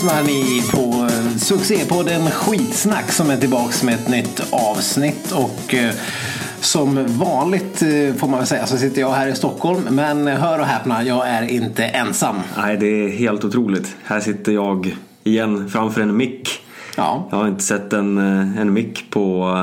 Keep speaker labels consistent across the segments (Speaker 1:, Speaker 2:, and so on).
Speaker 1: Lyssnar ni på eh, succépodden Skitsnack som är tillbaks med ett nytt avsnitt. Och eh, som vanligt eh, får man väl säga så sitter jag här i Stockholm. Men hör och häpna, jag är inte ensam.
Speaker 2: Nej, det är helt otroligt. Här sitter jag igen framför en mick.
Speaker 1: Ja.
Speaker 2: Jag har inte sett en, en mick på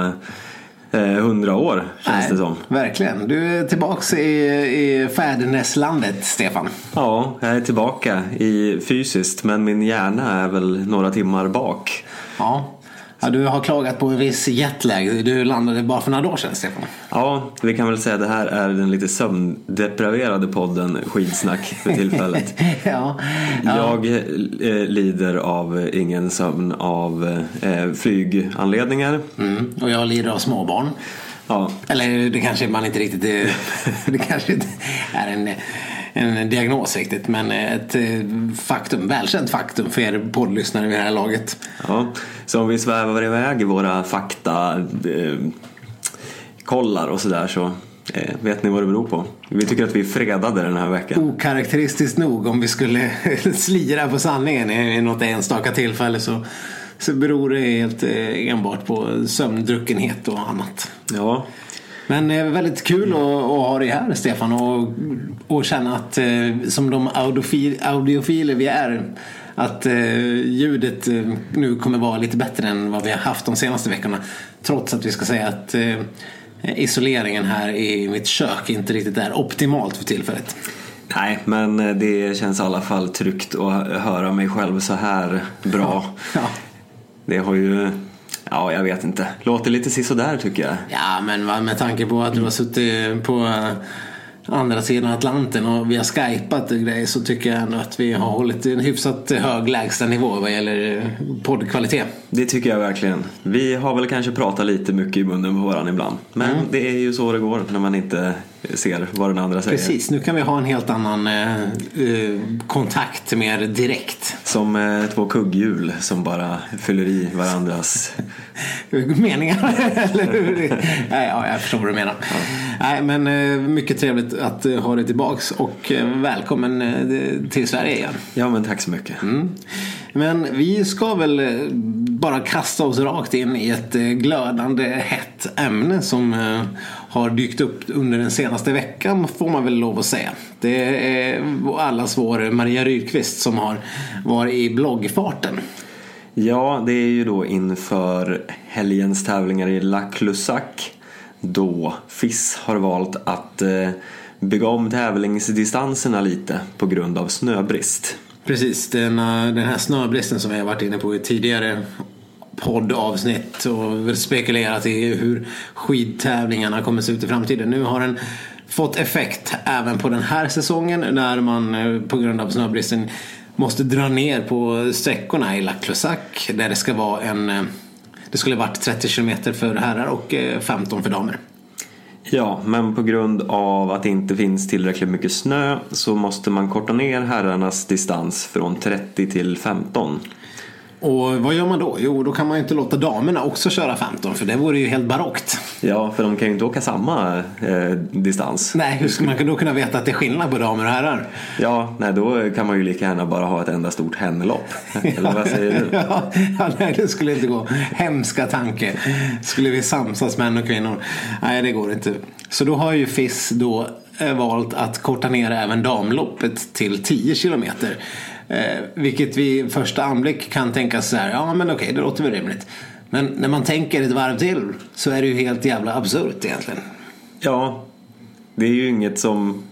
Speaker 2: hundra år känns
Speaker 1: Nej,
Speaker 2: det som.
Speaker 1: Verkligen. Du är tillbaks i, i fäderneslandet, Stefan.
Speaker 2: Ja, jag är tillbaka i fysiskt men min hjärna är väl några timmar bak.
Speaker 1: Ja. Ja. Du har klagat på en viss jetlag. Du landade bara för några dagar sedan, Stefan.
Speaker 2: Ja, vi kan väl säga att det här är den lite sömndepraverade podden Skidsnack för tillfället.
Speaker 1: ja. ja.
Speaker 2: Jag eh, lider av ingen sömn av eh, flyganledningar.
Speaker 1: Mm. Och jag lider av småbarn.
Speaker 2: Ja,
Speaker 1: Eller det kanske man inte riktigt... eh, Det kanske inte är en, en diagnos riktigt. Men ett eh, faktum, välkänt faktum för er poddlyssnare vid det här laget.
Speaker 2: Ja, så om vi svävar iväg i våra fakta eh, kollar och sådär så eh, vet ni vad det beror på. Vi tycker att vi är fredade den här veckan.
Speaker 1: Okaraktäristiskt nog om vi skulle slira på sanningen i något enstaka tillfälle så, så beror det helt eh, enbart på sömndruckenhet och annat.
Speaker 2: Ja,
Speaker 1: Men eh, väldigt kul att, att ha dig här Stefan och, och känna att eh, som de audiofil, audiofiler vi är att eh, ljudet eh, nu kommer vara lite bättre än vad vi har haft de senaste veckorna. Trots att vi ska säga att eh, isoleringen här i mitt kök inte riktigt är optimalt för tillfället.
Speaker 2: nej men eh, det känns i alla fall tryggt att höra mig själv så här bra.
Speaker 1: Ja.
Speaker 2: Det har ju, ja jag vet inte, låter lite sisådär tycker jag.
Speaker 1: Ja, men med tanke på att du har suttit på eh, andra sidan Atlanten och vi har skypat och grejer så tycker jag ändå att vi har hållit en hyfsat hög lägstanivå vad gäller eh, poddkvalitet.
Speaker 2: Det tycker jag verkligen. Vi har väl kanske pratat lite mycket i munnen på varandra ibland. Men det är ju så det går när man inte ser vad den andra säger.
Speaker 1: Precis, nu kan vi ha en helt annan eh, eh, kontakt mer direkt.
Speaker 2: Som eh, två kugghjul som bara fyller i varandras...
Speaker 1: Meningar, eller hur? Nej, ja, jag förstår vad du menar. Nej, men eh, mycket trevligt att eh, ha dig tillbaks och eh, välkommen eh, till Sverige igen.
Speaker 2: Ja men tack så mycket.
Speaker 1: Mm. Men vi ska väl bara kasta oss rakt in i ett glödande hett ämne som har dykt upp under den senaste veckan får man väl lov att säga. Det är allas vår Maria Rydqvist som har varit i bloggfarten.
Speaker 2: Ja, det är ju då inför helgens tävlingar i La Clusac då FIS har valt att eh, bygga om tävlingsdistanserna lite på grund av snöbrist.
Speaker 1: Precis, den, den här snöbristen som vi har varit inne på i tidigare poddavsnitt och spekulerat i hur skidtävlingarna kommer se ut i framtiden. Nu har den fått effekt även på den här säsongen när man eh, på grund av snöbristen måste dra ner på sträckorna i La Clusac där det ska vara en eh, det skulle varit 30 kilometer för herrar och eh, 15 för damer.
Speaker 2: Ja, men på grund av att det inte finns tillräckligt mycket snö så måste man korta ner herrarnas distans från 30 till 15.
Speaker 1: Och vad gör man då? Jo, då kan man ju inte låta damerna också köra 15 för det vore ju helt barockt.
Speaker 2: Ja, för de kan ju inte åka samma eh, distans.
Speaker 1: Nej, hur ska man då kunna veta att det är skillnad på damer och herrar?
Speaker 2: Ja, nej då kan man ju lika gärna bara ha ett enda stort hennlopp. Eller vad säger du?
Speaker 1: ja, ja, nej, det skulle inte gå. Hemska tanke. Skulle vi samsas män och kvinnor? Nej, det går inte. Så då har ju FIS då eh, valt att korta ner även damloppet till 10 kilometer. Eh, vilket vi första anblick kan tänka så här, ja men okej, det låter väl rimligt. Men när man tänker ett varv till så är det ju helt jävla absurt egentligen.
Speaker 2: Ja, det är ju inget som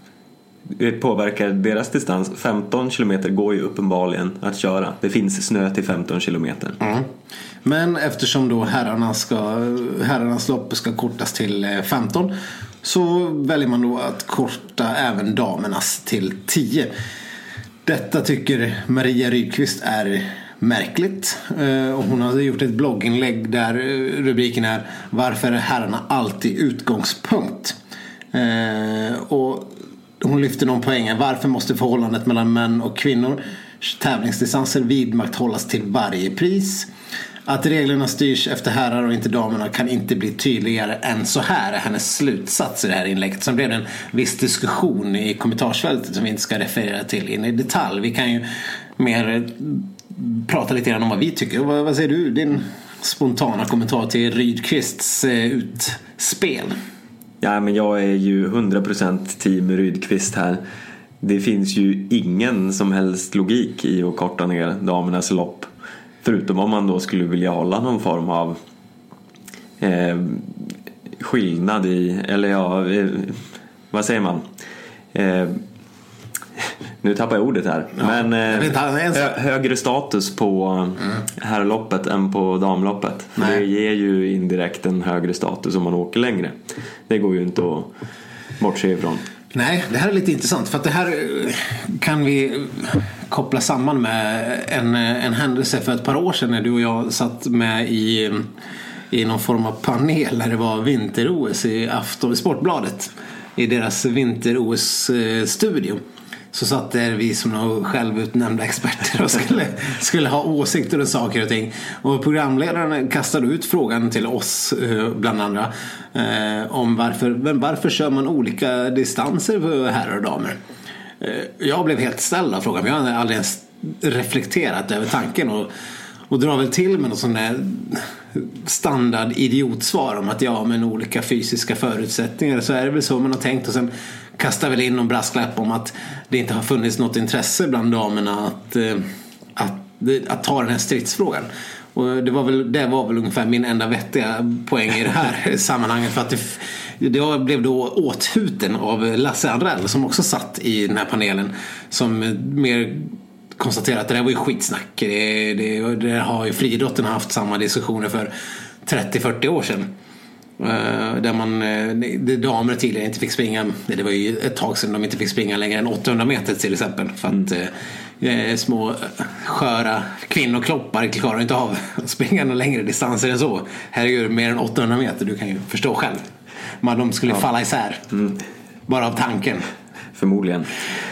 Speaker 2: påverkar deras distans. 15 kilometer går ju uppenbarligen att köra. Det finns snö till 15 kilometer.
Speaker 1: Mm. Men eftersom då herrarna ska, herrarnas lopp ska kortas till eh, 15 så väljer man då att korta även damernas till 10. Detta tycker Maria Rydqvist är märkligt. Eh, och hon har gjort ett blogginlägg där eh, rubriken är Varför är herrarna alltid utgångspunkt? Eh, och hon lyfter någon poäng. Varför måste förhållandet mellan män och kvinnor tävlingsdistanser vidmakthållas till varje pris? Att reglerna styrs efter herrar och inte damerna kan inte bli tydligare än så här är hennes slutsats i det här inlägget. Sen blev det en viss diskussion i kommentarsfältet som vi inte ska referera till in i detalj. Vi kan ju mer prata lite grann om vad vi tycker. Vad, vad säger du? Din spontana kommentar till Rydqvists eh, utspel.
Speaker 2: Ja, men jag är ju 100% team Rydqvist här. Det finns ju ingen som helst logik i att korta ner damernas lopp. Förutom om man då skulle vilja hålla någon form av eh, skillnad i, eller ja, eh, vad säger man? Eh, nu tappar jag ordet här.
Speaker 1: Ja,
Speaker 2: Men
Speaker 1: ens-
Speaker 2: hö, högre status på herrloppet än på damloppet.
Speaker 1: Nej.
Speaker 2: det ger ju indirekt en högre status om man åker längre. Det går ju inte att bortse ifrån.
Speaker 1: Nej, det här är lite intressant för att det här eh, kan vi koppla samman med en, en händelse för ett par år sedan när du och jag satt med i, i någon form av panel när det var vinter-OS i Afton Sportbladet i deras vinter-OS-studio. Så satt där vi som några självutnämnda experter och skulle, skulle ha åsikter om saker och ting. Och programledaren kastade ut frågan till oss, eh, bland andra, eh, om varför, men varför kör man olika distanser för herrar och damer? Eh, jag blev helt ställd av frågan. Jag hade aldrig ens reflekterat över tanken. Och, och drar väl till med något sånt där standard idiotsvar om att ja, men olika fysiska förutsättningar så är det väl så man har tänkt och sen kastar väl in någon brasklapp om att det inte har funnits något intresse bland damerna att, eh, att, eh, att ta den här stridsfrågan. Och det var, väl, det var väl ungefär min enda vettiga poäng i det här sammanhanget. För att det, det blev då åthuten av Lasse Andrell som också satt i den här panelen. Som mer konstaterade att det där var ju skitsnack. Det, det, det har ju friidrotten haft samma diskussioner för 30-40 år sedan. Eh, Där man, eh, damer tidigare inte fick springa, det var ju ett tag sedan de inte fick springa längre än 800 meter till exempel. För att eh, små sköra kvinnokroppar klarar inte av att springa några längre distanser än så. Herregud, mer än 800 meter, du kan ju förstå själv. Men de skulle falla isär. Bara av tanken.
Speaker 2: Förmodligen.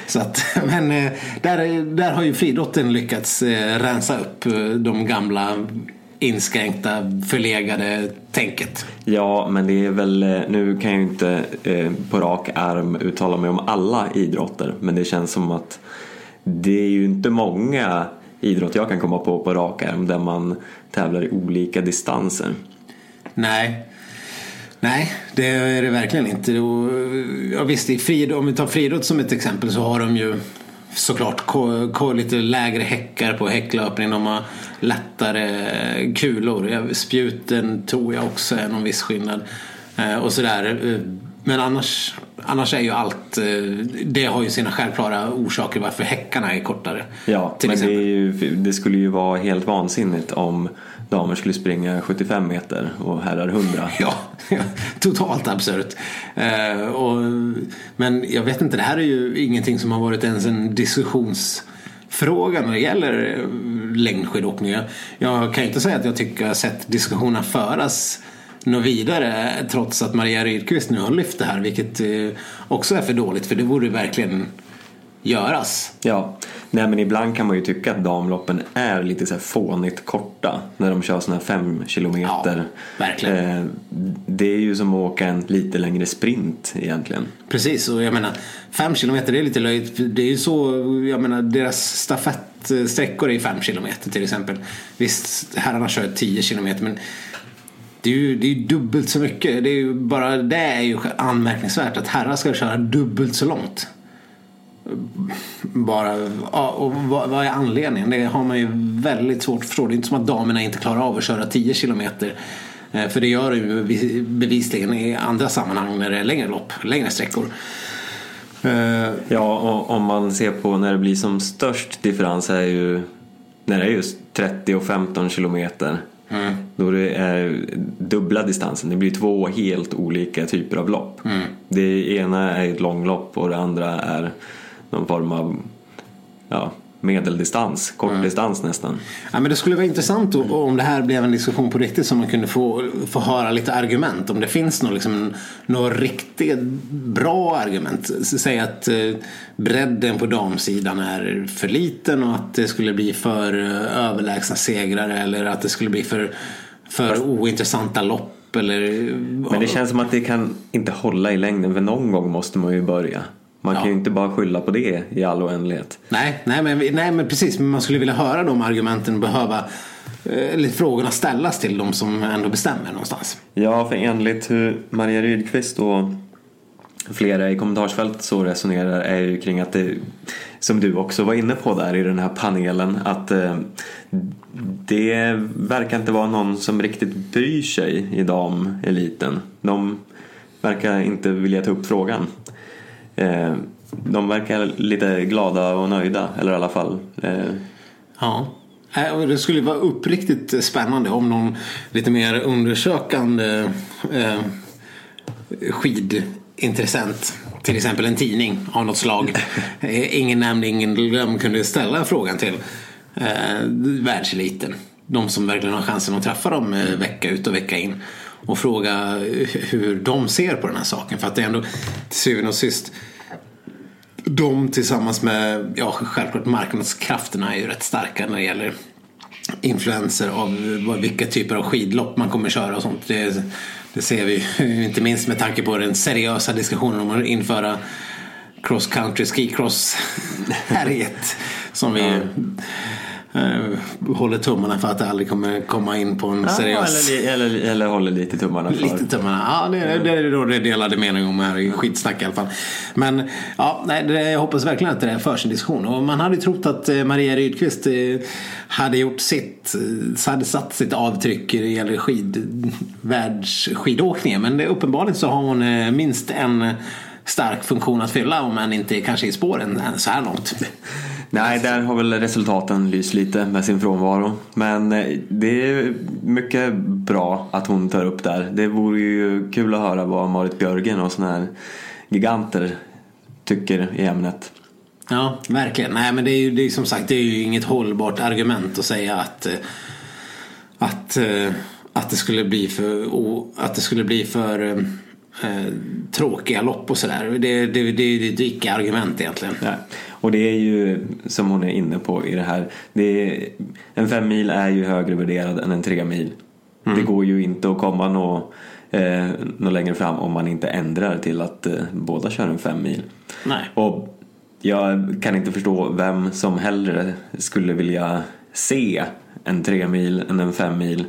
Speaker 1: Så att, men eh, där, där har ju friidrotten lyckats eh, rensa upp eh, de gamla inskränkta, förlegade tänket.
Speaker 2: Ja, men det är väl, nu kan jag ju inte eh, på rak arm uttala mig om alla idrotter, men det känns som att det är ju inte många idrotter jag kan komma på på rak arm där man tävlar i olika distanser.
Speaker 1: Nej. Nej, det är det verkligen inte. Ja, visst, i frid, om vi tar friidrott som ett exempel så har de ju såklart lite lägre häckar på häcklöpning. De har lättare kulor. Spjuten tror jag också är någon viss skillnad. Eh, och sådär. Eh, men annars, annars är ju allt, eh, det har ju sina självklara orsaker varför häckarna är kortare.
Speaker 2: Ja, men det, ju, det skulle ju vara helt vansinnigt om damer skulle springa 75 meter och herrar 100.
Speaker 1: Ja, totalt absurt. Eh, och, men jag vet inte, det här är ju ingenting som har varit ens en diskussionsfråga när det gäller eh, längdskidåkning. Jag- kan inte säga att jag tycker jag har sett diskussionerna föras något vidare trots att Maria Rydqvist nu har lyft det här vilket eh, också är för dåligt för det borde verkligen göras.
Speaker 2: Ja, nej men ibland kan man ju tycka att damloppen är lite så här fånigt korta när de kör såna här fem kilometer.
Speaker 1: Ja, verkligen.
Speaker 2: Eh, Det är ju som att åka en lite längre sprint egentligen.
Speaker 1: Precis, och jag menar fem kilometer är lite löjligt. Det är ju så, jag menar deras stafettsträckor är fem kilometer till exempel. Visst, herrarna kör 10 kilometer men det är ju det är ju dubbelt så mycket. Det är ju bara det är ju anmärkningsvärt att herrar ska köra dubbelt så långt. Bara, och vad, vad är anledningen? Det har man ju väldigt svårt att förstå. Det är inte som att damerna inte klarar av att köra 10 kilometer. Eh, för det gör de ju bevisligen i andra sammanhang när det är längre lopp, längre sträckor. Eh,
Speaker 2: ja, och om man ser på när det blir som störst differens är ju när det är just 30 och 15 kilometer.
Speaker 1: Mm.
Speaker 2: Då det är dubbla distansen. Det blir två helt olika typer av lopp.
Speaker 1: Mm.
Speaker 2: Det ena är ett långlopp och det andra är någon form av ja, medeldistans, kortdistans nästan.
Speaker 1: Ja, men det skulle vara intressant då, om det här blev en diskussion på riktigt så man kunde få, få höra lite argument. Om det finns några liksom, riktigt bra argument. Säg att eh, bredden på damsidan är för liten och att det skulle bli för eh, överlägsna segrare eller att det skulle bli för, för ointressanta lopp. Eller,
Speaker 2: Men det känns som att det kan inte hålla i längden för någon gång måste man ju börja. Man
Speaker 1: Ja.
Speaker 2: kan ju inte bara skylla på det i all oändlighet.
Speaker 1: Nej, nej, men, nej men precis. Men man skulle vilja höra de argumenten och behöva eh, eller frågorna ställas till de som ändå bestämmer någonstans.
Speaker 2: Ja, för enligt hur Maria Rydqvist och flera i kommentarsfält så resonerar är ju kring att det, som du också var inne på där i den här panelen, att eh, det verkar inte vara någon som riktigt bryr sig i dameliten. De verkar inte vilja ta upp frågan. Eh, de verkar lite glada och nöjda, eller i alla fall eh,
Speaker 1: Ja. Eh, Det skulle vara uppriktigt spännande om någon lite mer undersökande eh, skidintressent, till exempel en tidning av något slag, eh, ingen nämnd, ingen glömd, kunde ställa frågan till eh, världseliten. De som verkligen har chansen att träffa dem eh, vecka ut och vecka in. Och fråga hur de ser på den här saken. För att det är ändå till syvende och sist de tillsammans med, ja självklart marknadskrafterna är ju rätt starka när det gäller influenser av vilka typer av skidlopp man kommer köra och sånt. Det, det ser vi ju, inte minst med tanke på den seriösa diskussionen om att införa cross country ski cross härjet som vi eh, håller tummarna för att det aldrig kommer komma in på en seriös
Speaker 2: eller, eller, eller håller lite tummarna för.
Speaker 1: Lite tummarna. Ja, det, det är då det delade mening om här i skitsnack i alla fall. Men ja, nej, det, jag hoppas verkligen att det förs en diskussion. Och man hade ju trott att eh, Maria Rydqvist eh, hade gjort sitt, eh, hade satt sitt avtryck det gäller skid, världsskidåkningen. Men det, uppenbarligen så har hon eh, minst en eh, stark funktion att fylla om än inte kanske i spåren så här långt.
Speaker 2: Nej, där har väl resultaten lyst lite med sin frånvaro. Men eh, det är mycket bra att hon tar upp där. Det vore ju kul att höra vad Marit Björgen och såna här giganter tycker i ämnet.
Speaker 1: Ja, verkligen. Nej, men det är ju det är, som sagt det är ju inget hållbart argument att säga att eh, att, eh, att det skulle bli för att det skulle bli för eh, tråkiga lopp och sådär. Det, det, det, det är ett icke-argument egentligen.
Speaker 2: Nej. Och det är ju som hon är inne på i det här. Det är, en fem mil är ju högre värderad än en tre mil. Det går ju inte att komma nå, eh, nå längre fram om man inte ändrar till att eh, båda kör en fem mil.
Speaker 1: Nej.
Speaker 2: Och jag kan inte förstå vem som hellre skulle vilja se en tre mil än en fem mil.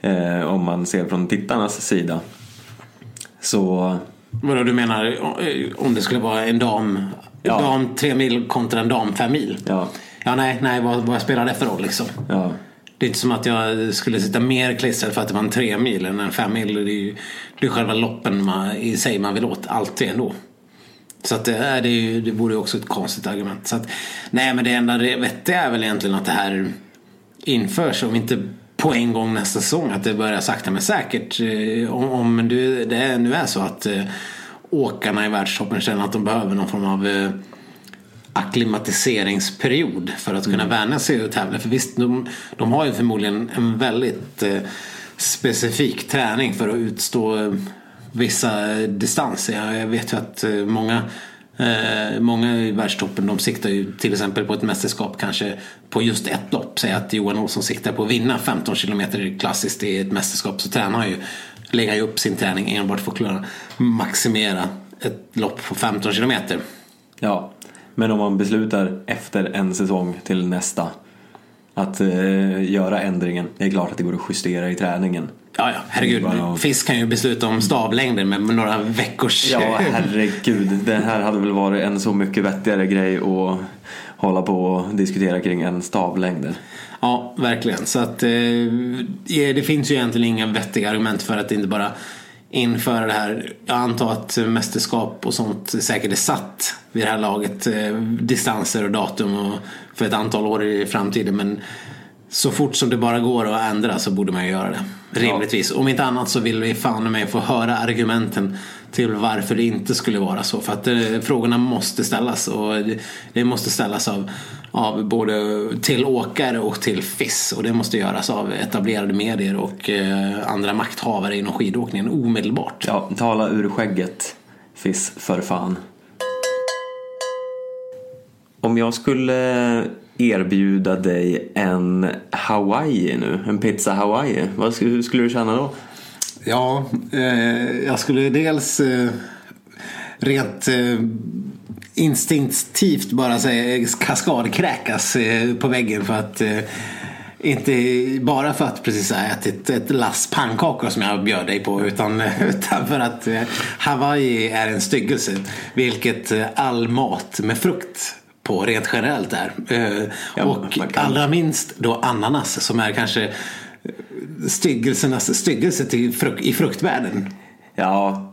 Speaker 2: Eh, om man ser från tittarnas sida. Så
Speaker 1: Vadå du menar eh, om det skulle vara en dam,
Speaker 2: Ja.
Speaker 1: dam tre mil kontra en dam fem mil?
Speaker 2: ja,
Speaker 1: Ja, nej, nej vad, vad spelar det för roll liksom?
Speaker 2: ja.
Speaker 1: Det är inte som att jag skulle sitta mer klistrad för att det var en tre mil än en fem mil. Det är ju det är själva loppen man, i sig man vill åt alltid ändå. Så att det, är, det, är ju, det vore ju också ett konstigt argument. Så att, nej men det enda vettiga är väl egentligen att det här införs. Om inte på en gång nästa säsong. Att det börjar sakta men säkert. Eh, Om, om du, det nu är så att eh, åkarna i världstoppen känner att de behöver någon form av eh, akklimatiseringsperiod för att kunna vänja sig och tävla. För visst, de, de har ju förmodligen en väldigt eh, specifik träning för att utstå eh, vissa distanser. Jag, jag vet ju att eh, många Eh, många i världstoppen de siktar ju till exempel på ett mästerskap kanske på just ett lopp. Säg att Johan Olsson siktar på att vinna 15 kilometer klassiskt i ett mästerskap så tränar han ju, lägger ju upp sin träning enbart för att kunna maximera ett lopp på 15 kilometer.
Speaker 2: Ja, men om man beslutar efter en säsong till nästa att eh, göra ändringen. Det är klart att det går att justera i träningen.
Speaker 1: Ja, ja, herregud. Fisk kan ju besluta om stavlängder med några veckors...
Speaker 2: Ja, herregud. Det här hade väl varit en så mycket vettigare grej att hålla på och diskutera kring än stavlängder.
Speaker 1: Ja, verkligen. Så att eh, det finns ju egentligen inga vettiga argument för att inte bara införa det här. Jag antar att mästerskap och sånt säkert är satt vid det här laget. Eh, distanser och datum och för ett antal år i framtiden. Men så fort som det bara går att ändra så borde man ju göra det. Rimligtvis. Om inte annat så vill vi fan med få höra argumenten till varför det inte skulle vara så. För att eh, frågorna måste ställas och det måste ställas av, av både till åkare och till FIS. Och det måste göras av etablerade medier och eh, andra makthavare inom skidåkningen omedelbart.
Speaker 2: Ja, tala ur skägget, Fiss, för fan. Om jag skulle erbjuda dig en Hawaii nu, en pizza Hawaii, vad skulle, hur skulle du känna då?
Speaker 1: Ja, eh, jag skulle dels eh, rent eh, instinktivt bara säga kaskadkräkas eh, på väggen för att eh, inte bara för att precis ha ätit ett lass pannkakor som jag bjöd dig på utan, utan för att eh, Hawaii är en styggelse. Vilket eh, all mat med frukt på rent generellt är. Eh,
Speaker 2: Ja,
Speaker 1: och
Speaker 2: kan-
Speaker 1: allra minst då ananas som är kanske eh, styggelsernas styggelse till fruk- i fruktvärlden.
Speaker 2: Ja,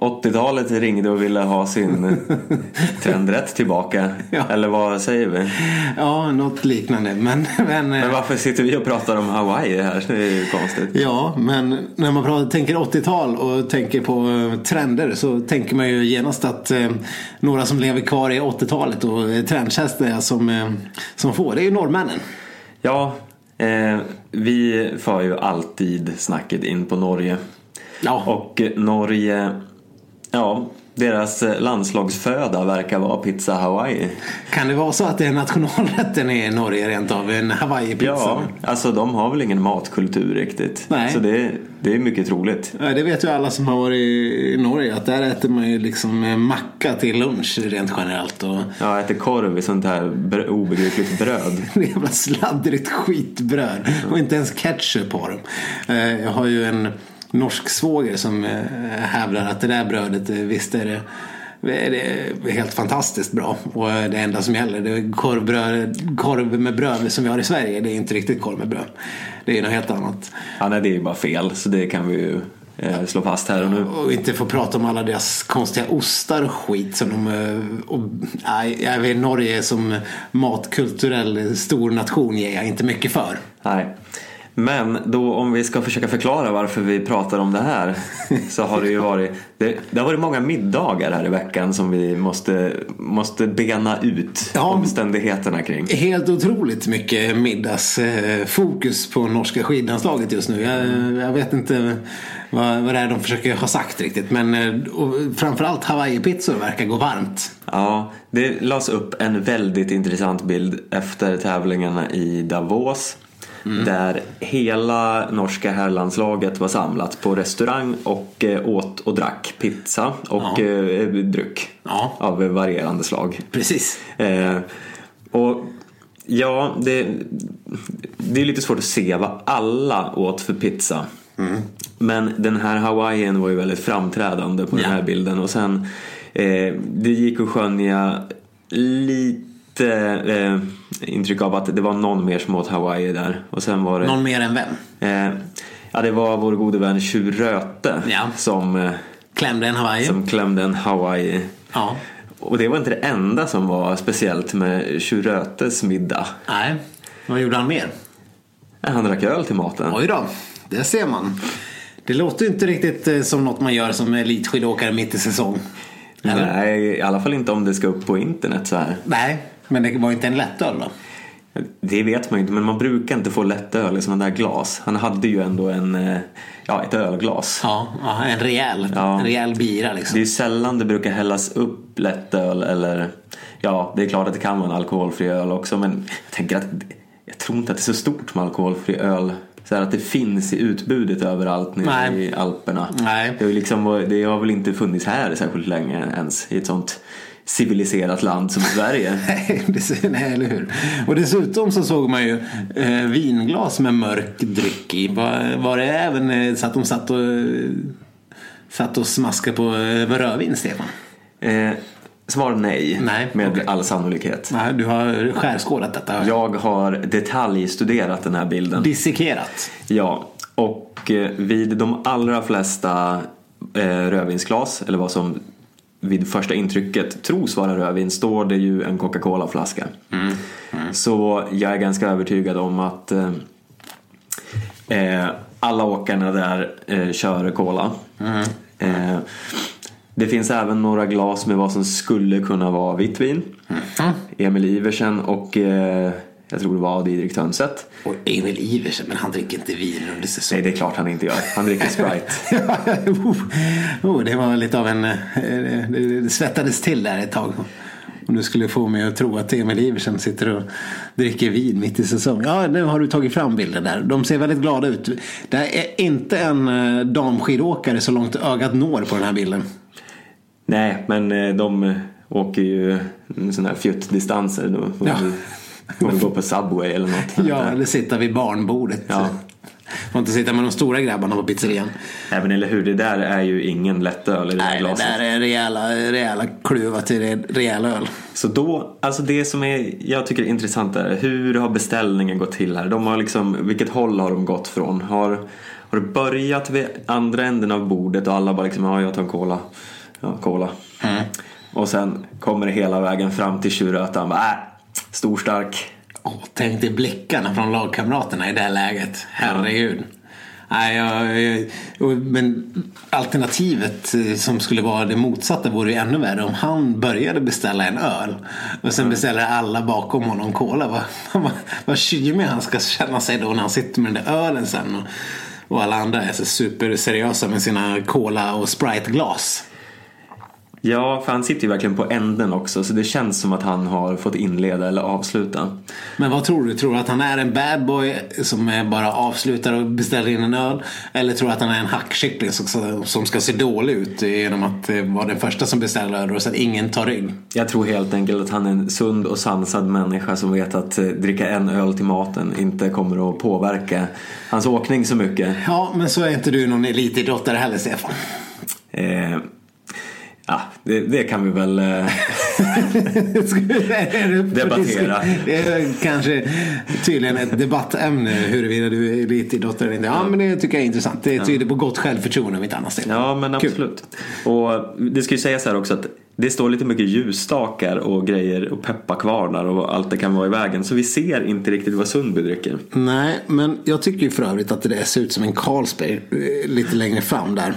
Speaker 2: 80-talet ringde och ville ha sin trendrätt tillbaka.
Speaker 1: Ja.
Speaker 2: Eller vad säger vi?
Speaker 1: Ja, något liknande. Men, men,
Speaker 2: Men varför sitter vi och pratar om Hawaii här? Det är ju konstigt.
Speaker 1: Ja, men när man pratar, tänker 80-tal och tänker på eh, trender så tänker man ju genast att eh, några som lever kvar i 80-talet och trendkänsliga som, eh, som får, det är ju norrmännen.
Speaker 2: Ja, eh, vi för ju alltid snacket in på Norge.
Speaker 1: Ja,
Speaker 2: Och eh, Norge, ja, deras eh, landslagsföda verkar vara pizza Hawaii.
Speaker 1: kan det vara så att det är nationalrätten i Norge rent av, en Hawaii-pizza?
Speaker 2: Ja, alltså de har väl ingen matkultur riktigt.
Speaker 1: Nej.
Speaker 2: Så det, det är mycket troligt.
Speaker 1: Ja, det vet ju alla som har varit i Norge att där äter man ju liksom eh, macka till lunch rent generellt. Och
Speaker 2: Jag äter korv i sånt här br- obegripligt bröd.
Speaker 1: Det jävla sladdrigt skitbröd. Och inte ens ketchup har de. Eh, Jag har ju en norsk svåger som eh, hävdar att det där brödet, eh, visst är det det är helt fantastiskt bra. Och det enda som gäller det är korvbröd, korv med bröd som vi har i Sverige. Det är inte riktigt korv med bröd. Det är något helt annat.
Speaker 2: Ja, nej, det är ju bara fel. Så det kan vi ju eh, slå fast här och nu.
Speaker 1: Och inte få prata om alla deras konstiga ostar och skit som de... eh, Och, nej, jag vet, Norge som matkulturell stor nation ger jag inte mycket för.
Speaker 2: Nej. Men då om vi ska försöka förklara varför vi pratar om det här så har det ju varit det, det har varit många middagar här i veckan som vi måste, måste bena ut
Speaker 1: Ja.
Speaker 2: omständigheterna kring.
Speaker 1: Helt otroligt mycket middagsfokus på norska skidlandslaget just nu. Jag, jag vet inte vad, vad det är de försöker ha sagt riktigt. Men framförallt Hawaii-pizzor verkar gå varmt.
Speaker 2: Ja, det lades upp en väldigt intressant bild efter tävlingarna i Davos. Där hela norska herrlandslaget var samlat på restaurang och eh, åt och drack pizza och
Speaker 1: Ja.
Speaker 2: eh, dryck
Speaker 1: Ja.
Speaker 2: av varierande slag.
Speaker 1: Precis.
Speaker 2: Eh, och ja, det, det är lite svårt att se vad alla åt för pizza. Men den här hawaiien var ju väldigt framträdande på den
Speaker 1: Ja.
Speaker 2: här bilden och sen eh, det gick att skönja lite eh, intryck av att det var någon mer som åt hawaii där och sen var det
Speaker 1: Någon mer än vem?
Speaker 2: eh, ja det var vår gode vän Tjur Röte
Speaker 1: Ja.
Speaker 2: som, eh,
Speaker 1: Klämde en Hawaii?
Speaker 2: som klämde en hawaii
Speaker 1: Ja.
Speaker 2: och det var inte det enda som var speciellt med Tjurötes middag.
Speaker 1: Nej. Vad gjorde han mer?
Speaker 2: Han drack öl till maten.
Speaker 1: Oj då. Det ser man. Det låter inte riktigt eh, som något man gör som elitskidåkare mitt i säsong. Eller?
Speaker 2: Nej, i alla fall inte om det ska upp på internet så här.
Speaker 1: Nej. Men det var inte en lättöl då?
Speaker 2: Det vet man ju inte, men man brukar inte få lättöl i sådana där glas. Han hade ju ändå en, eh, ja, ett ölglas.
Speaker 1: Ja, en rejäl,
Speaker 2: Ja.
Speaker 1: en rejäl bira
Speaker 2: Det är
Speaker 1: liksom.
Speaker 2: ju sällan det brukar hällas upp lättöl eller ja, det är klart att det kan vara en alkoholfri öl också men jag tänker att jag tror inte att det är så stort med alkoholfri öl. Så här att det finns i utbudet överallt nere
Speaker 1: Nej.
Speaker 2: i Alperna.
Speaker 1: Nej.
Speaker 2: Det, är liksom, det har väl inte funnits här särskilt länge ens i ett sånt civiliserat land som Sverige.
Speaker 1: Nej, eller hur? Och dessutom så såg man ju eh, vinglas med mörk dryck i. Var, var det även eh, så att de satt och, satt och smaskade på eh, rödvin, Stefan?
Speaker 2: Eh, svar nej,
Speaker 1: Nej,
Speaker 2: med
Speaker 1: okej.
Speaker 2: all sannolikhet.
Speaker 1: Nej, du har skärskådat detta.
Speaker 2: Jag har detaljstuderat den här bilden.
Speaker 1: Dissekerat.
Speaker 2: Ja, och eh, vid de allra flesta eh, rödvinsglas, eller vad som vid första intrycket tros vara rödvin, står det ju en Coca-Cola-flaska. Så jag är ganska övertygad om att eh, eh, alla åkarna där eh, kör Cola. Eh, det finns även några glas med vad som skulle kunna vara vitt vin. Emil Iversen och eh, jag tror det var Didrik Tönseth.
Speaker 1: Och Emil Iversen, men han dricker inte vin under säsongen.
Speaker 2: Nej, det är klart han inte gör. Han dricker Sprite.
Speaker 1: oh, det var lite av en... eh, Det det svettades till där ett tag. Och du skulle få mig att tro att Emil Iversen sitter och dricker vin mitt i säsong. Ja, nu har du tagit fram bilden där. De ser väldigt glada ut. Det är inte en eh, damskidåkare så långt ögat når på den här bilden.
Speaker 2: Nej, men eh, de åker ju sådana här fjuttdistanser.
Speaker 1: Ja.
Speaker 2: Vi, får vi gå på Subway eller något.
Speaker 1: Ja, eller sitta vid barnbordet.
Speaker 2: Ja.
Speaker 1: Får inte sitta med de stora grabbarna på pizzerian.
Speaker 2: Nej men eller hur, det där är ju ingen lättöl i det där
Speaker 1: Nej, det
Speaker 2: glaset.
Speaker 1: där är rejäla, rejäla kluvar till re- rejäl öl.
Speaker 2: Så då, alltså det som är, jag tycker är intressant är hur har beställningen gått till här? De har liksom, vilket håll har de gått från? Har, har det börjat vid andra änden av bordet och alla bara liksom, ja jag tar en cola. Ja, cola. Och sen kommer det hela vägen fram till tjurrötan. Äh, stor stark.
Speaker 1: Åh, tänk dig blickarna från lagkamraterna i det här läget. Herregud. Nej, och- men alternativet eh, som skulle vara det motsatta vore ju ännu värre om han började beställa en öl och sen beställer alla bakom honom cola. Vad, vad, vad kymig han ska känna sig då när han sitter med den där ölen sen och, och alla andra är så superseriösa med sina cola och sprite-glas.
Speaker 2: Ja, för han sitter ju verkligen på änden också så det känns som att han har fått inleda eller avsluta.
Speaker 1: Men vad tror du? Tror du att han är en bad boy som bara avslutar och beställer in en öl? Eller tror du att han är en hackkyckling som, ska se dålig ut genom att eh, vara den första som beställer öl och att ingen tar rygg?
Speaker 2: Jag tror helt enkelt att han är en sund och sansad människa som vet att eh, dricka en öl till maten inte kommer att påverka hans åkning så mycket.
Speaker 1: Ja, men så är inte du någon elitidrottare heller, Stefan.
Speaker 2: Eh, ja, det, det kan vi väl... Eh, Debattera.
Speaker 1: Det är kanske tydligen ett debattämne huruvida du är elitidrottare eller inte. Ja, men det tycker jag är intressant. Det tyder på gott självförtroende om inte annat.
Speaker 2: Ja, men
Speaker 1: Kul.
Speaker 2: absolut. Och det ska ju sägas här också att det står lite mycket ljusstakar och grejer och pepparkvarnar och allt det kan vara i vägen. Så vi ser inte riktigt vad Sundby dricker.
Speaker 1: Nej, men jag tycker ju för övrigt att det ser ut som en Carlsberg eh, lite längre fram där.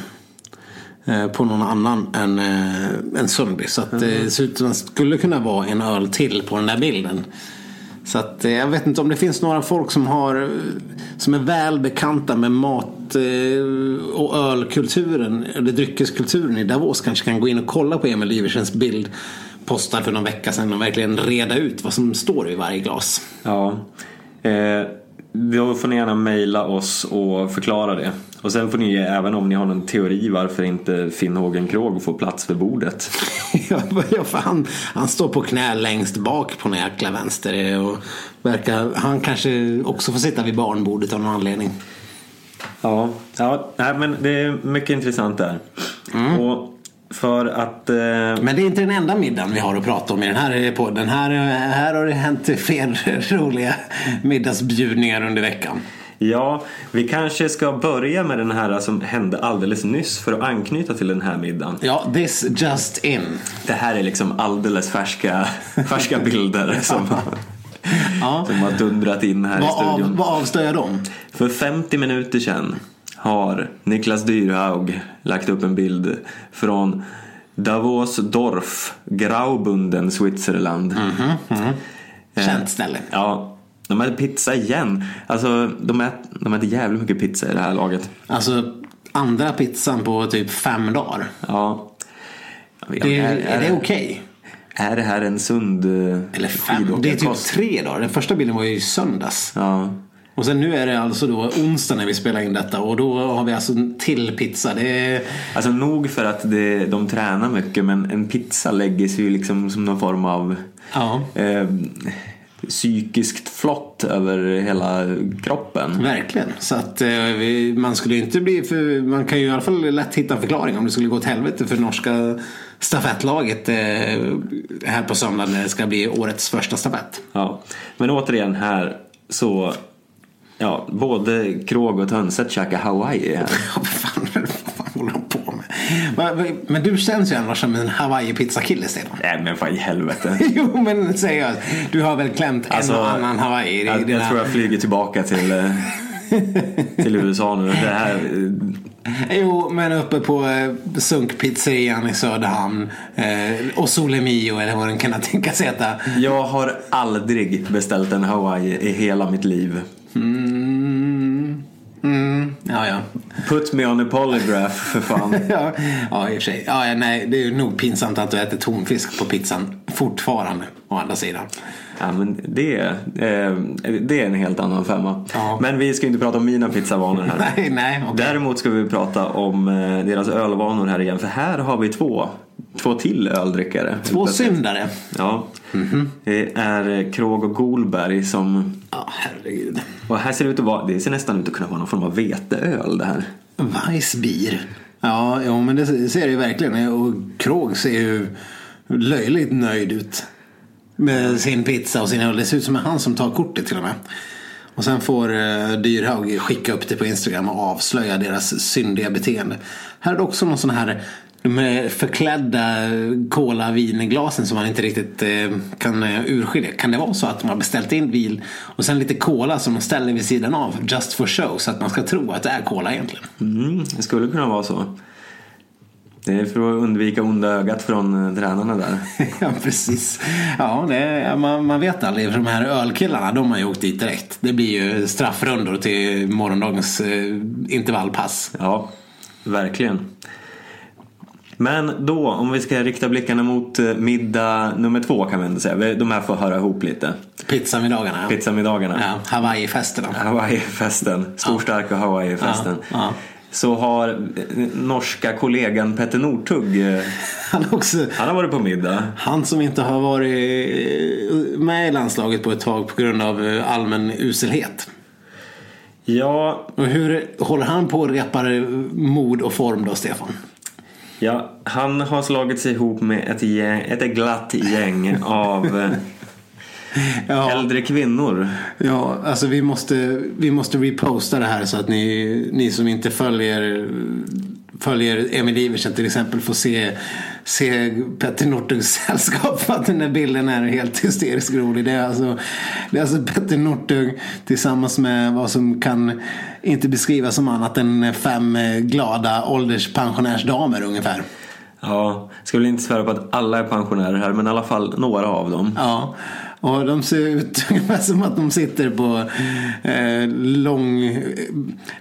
Speaker 1: Eh, På någon annan än, äh, än Sundby. Så att det ser ut som att det skulle kunna vara en öl till på den där bilden. Så att eh, jag vet inte om det finns några folk som har eh, som är väl bekanta med mat eh, och ölkulturen eller dryckeskulturen i Davos kanske kan gå in och kolla på Emil Iversens bild postad för någon vecka sedan och verkligen reda ut vad som står i varje glas.
Speaker 2: Ja. Eh, då får ni gärna mejla oss och förklara det. Och sen får ni även om ni har någon teori varför inte Finn Hågen Krog får plats vid bordet.
Speaker 1: Ja, han, han står på knä längst bak på den jäkla vänster. Och verkar, han kanske också får sitta vid barnbordet av någon anledning.
Speaker 2: Ja, ja nej, men det är mycket intressant där. Och för att... Eh,
Speaker 1: Men det är inte den enda middagen vi har att prata om i den här podden. Här, här har det hänt fler roliga middagsbjudningar under veckan.
Speaker 2: Ja, vi kanske ska börja med den här som hände alldeles nyss för att anknyta till den här middagen.
Speaker 1: Ja, this just in.
Speaker 2: Det här är liksom alldeles färska, färska bilder som,
Speaker 1: Ja.
Speaker 2: som har dundrat in här i
Speaker 1: Vad,
Speaker 2: studion.
Speaker 1: av, vad avslöjar de?
Speaker 2: För 50 minuter sedan har Niklas Dyrhaug lagt upp en bild från Davos Dorf, Graubunden, Switzerland.
Speaker 1: Känt ställe.
Speaker 2: Ja, de äter pizza igen. Alltså, de äter, de äter jävligt mycket pizza i det här laget.
Speaker 1: Alltså andra pizzan på typ fem dagar.
Speaker 2: Ja. Vet,
Speaker 1: Det, är,
Speaker 2: är,
Speaker 1: det okej?
Speaker 2: är det här en sund eh,
Speaker 1: Eller fem? Det är typ tre dagar. Den första bilden var ju i söndags.
Speaker 2: Ja.
Speaker 1: Och sen nu är det alltså då onsdag när vi spelar in detta och då har vi alltså en till pizza. Det är...
Speaker 2: Alltså nog för att det, de tränar mycket men en pizza lägger sig ju liksom som någon form av
Speaker 1: Ja,
Speaker 2: eh, psykiskt flott över hela kroppen.
Speaker 1: verkligen. Så att eh, man skulle inte bli för, Man kan ju i alla fall lätt hitta en förklaring om det skulle gå åt helvete för norska stafettlaget eh, här på söndag när det ska bli årets första stafett.
Speaker 2: Ja. Men återigen här så Ja, både Krog och Tönset käkar Hawaii här.
Speaker 1: Ja, fan, vad fan håller de va- Men du känns ju annars som en hawaii-pizza-kille Stefan.
Speaker 2: Nej men vad i helvete.
Speaker 1: Jo men seriöst. Du har väl klämt
Speaker 2: Alltså,
Speaker 1: en och annan hawaii
Speaker 2: Jag,
Speaker 1: dina...
Speaker 2: jag tror jag flyger tillbaka till, eh, till USA nu. Det här,
Speaker 1: Jo, men uppe på eh, sunkpizzerian i Söderhamn. Eh, och Sole Mio eller vad den kan tänkas heta.
Speaker 2: jag har aldrig beställt en Hawaii i hela mitt liv.
Speaker 1: Mm, mm, ja, ja.
Speaker 2: Put me on a polygraph för fan.
Speaker 1: ja. Ja, i och för sig. Ja, ja, nej, det är nog pinsamt att du äter tonfisk på pizzan fortfarande. Å andra sidan.
Speaker 2: Ja, men det, eh, det är en helt annan femma.
Speaker 1: Ja.
Speaker 2: Men vi ska inte prata om mina pizzavanor här.
Speaker 1: Nej, nej. okej.
Speaker 2: Däremot ska vi prata om eh, deras ölvanor här igen. För här har vi två två till öldrickare.
Speaker 1: Två syndare.
Speaker 2: Ja. Det är Krog och Golberg som...
Speaker 1: Ja, herregud.
Speaker 2: Och här ser det ut att vara... Det ser nästan ut att kunna vara någon form av veteöl det här.
Speaker 1: Weissbier. Ja, jo, men det ser det ju verkligen. Och Krog ser ju löjligt nöjd ut. Med sin pizza och sin öl. Det ser ut som han som tar kortet till och med. Och sen får eh, Dyrhaug skicka upp det på Instagram och avslöja deras syndiga beteende. Här är det också någon sån här här förklädda cola vinglasen som man inte riktigt eh, kan eh, urskilja. Kan det vara så att de har beställt in bil och sen lite cola som de ställer vid sidan av just for show så att man ska tro att det är cola egentligen?
Speaker 2: Mm, det skulle kunna vara så. Det är för att undvika onda ögat från eh, tränarna där.
Speaker 1: ja, precis. Ja, det, man, man vet aldrig. För de här ölkillarna, de har ju åkt dit direkt. Det blir ju straffrundor till morgondagens eh, intervallpass.
Speaker 2: Ja, verkligen. Men då, om vi ska rikta blickarna mot eh, middag nummer två kan vi ändå säga. De här får höra ihop lite.
Speaker 1: Pizzamiddagarna. Ja.
Speaker 2: Pizzamiddagarna.
Speaker 1: Ja, Hawaii-festerna.
Speaker 2: Hawaii-festen. Storstarka Hawaii-festen.
Speaker 1: Ja, ja.
Speaker 2: Så har eh, norska kollegan Petter Northug, eh,
Speaker 1: Han, också,
Speaker 2: han har varit på middag.
Speaker 1: han som inte har varit med i landslaget på ett tag på grund av allmän uselhet.
Speaker 2: Ja,
Speaker 1: Och hur håller han på att repar mod och form då, Stefan?
Speaker 2: Ja, han har slagit sig ihop med ett, gäng, ett glatt gäng av eh,
Speaker 1: Ja.
Speaker 2: äldre kvinnor.
Speaker 1: Ja, alltså vi måste, vi måste reposta det här så att ni, ni som inte följer, följer Emil Iversen till exempel får se, se Petter Northugs sällskap för att den där bilden är helt hysteriskt rolig. Det är alltså, det är alltså Petter Northug tillsammans med vad som kan inte beskrivas som annat än fem glada ålderspensionärsdamer ungefär.
Speaker 2: Ja, ska väl inte svära på att alla är pensionärer här, men i alla fall några av dem.
Speaker 1: Ja, och de ser ut ungefär som att de sitter på eh, lång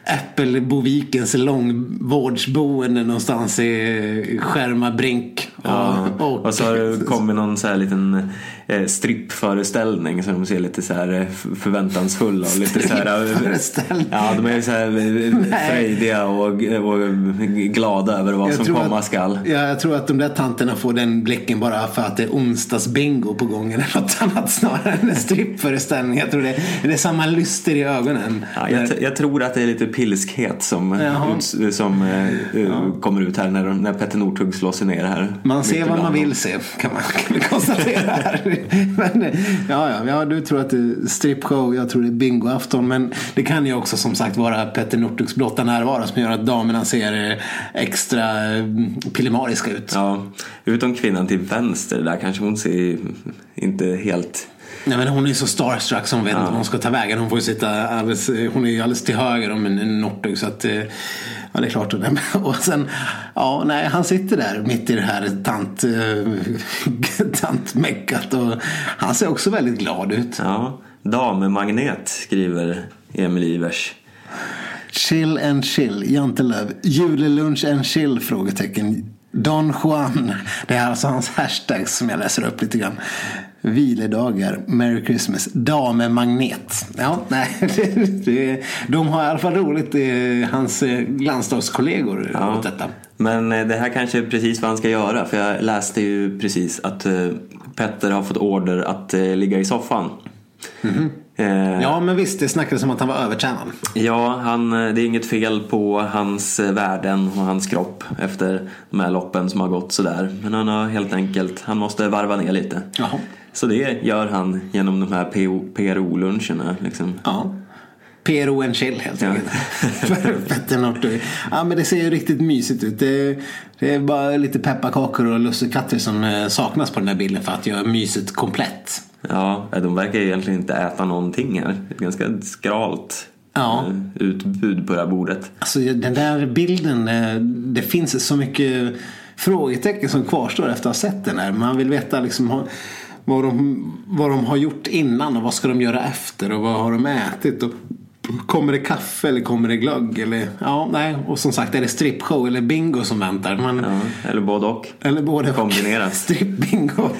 Speaker 1: Äppelbovikens långvårdsboende någonstans i Skärmarbrink.
Speaker 2: Ja,
Speaker 1: och,
Speaker 2: och så har det kommit någon så här liten eh, strippföreställning så de ser lite så här eh, förväntansfulla och lite så här eh? Ja, de är så här frejdiga och, och glada över vad
Speaker 1: Jag
Speaker 2: som komma
Speaker 1: att-
Speaker 2: skall.
Speaker 1: Ja, jag tror att de där tanterna får den blicken bara för att det är onsdagsbingo på gång eller något annat snarare än en strippföreställning. Jag tror det, det är samma lyster i ögonen.
Speaker 2: Ja, jag, jag tror att det är lite pilskhet som, ut, som eh, kommer ut här när, när Petter Northug slår sig ner här.
Speaker 1: Man ser vad man vill se kan man kan vi konstatera här. Men, ja, ja, ja, du tror att det är strippshow, jag tror det är bingoafton. Men det kan ju också som sagt vara Petter Northugs blotta närvaro som gör att damerna ser eh, extra mm, pillemariska ut.
Speaker 2: Ja, utom kvinnan till vänster där kanske hon ser inte helt...
Speaker 1: Nej, men hon är så starstruck som vet inte vad hon ska ta vägen. Hon får sitta alldeles, hon är ju alldeles till höger om en, en Northug. Så att, eh, ja det är klart. Och sen, ja nej han sitter där mitt i det här tant, eh, tantmeckat. Och han ser också väldigt glad ut.
Speaker 2: Ja, dammagnet skriver Emil Ivers.
Speaker 1: Chill and chill, Jantelöv. Julelunch and chill? Frågetecken. Don Juan. Det är alltså hans hashtags som jag läser upp lite grann. Viledagar, Merry Christmas, damemagnet. Ja, nej, det, det, de har i alla fall roligt, eh, hans eh, landslagskollegor,
Speaker 2: Ja.
Speaker 1: åt detta.
Speaker 2: Men eh, det här kanske är precis vad han ska göra för jag läste ju precis att Petter har fått order att ligga i soffan. Eh,
Speaker 1: Ja, men visst, det snackades om att han var övertränad.
Speaker 2: Ja, han, eh, det är inget fel på hans eh, värden och hans kropp efter de här loppen som har gått sådär. Men han har helt enkelt, han måste varva ner lite.
Speaker 1: Jaha.
Speaker 2: Så det gör han genom de här PO PRO-luncherna. Liksom.
Speaker 1: Ja. PRO and chill helt
Speaker 2: Ja.
Speaker 1: enkelt. Northug. Ja men det ser ju riktigt mysigt ut. Det, det är bara lite pepparkakor och lussekatter som eh, saknas på den här bilden för att göra myset komplett.
Speaker 2: Ja, de verkar egentligen inte äta någonting här. Ett ganska skralt
Speaker 1: Ja.
Speaker 2: eh, utbud på det här bordet.
Speaker 1: Alltså den där bilden, eh, det finns så mycket frågetecken som kvarstår efter att ha sett den här. Man vill veta liksom vad de, vad de har gjort innan och vad ska de göra efter och vad har de ätit. Och kommer det kaffe eller kommer det glögg? Eller, ja, nej. Och som sagt, är det strippshow eller bingo som väntar? Man,
Speaker 2: Ja, eller både och.
Speaker 1: Eller både.
Speaker 2: Kombinerat.
Speaker 1: Strippbingo.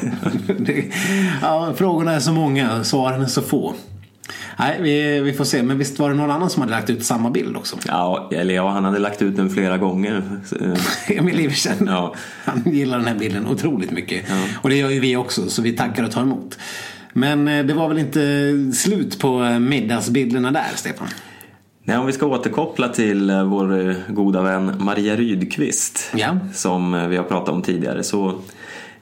Speaker 1: Ja, frågorna är så många, svaren är så få. Nej, vi, vi får se. Men visst var det någon annan som hade lagt ut samma bild också?
Speaker 2: Ja, eller ja, han hade lagt ut den flera gånger.
Speaker 1: Emil Iversen.
Speaker 2: Ja.
Speaker 1: Han gillar den här bilden otroligt mycket. Och det gör ju vi också, så vi tackar och tar emot. Men eh, det var väl inte slut på eh, middagsbilderna där, Stefan?
Speaker 2: Nej, om vi ska återkoppla till eh, vår goda vän Maria Rydqvist
Speaker 1: Ja.
Speaker 2: som vi har pratat om tidigare så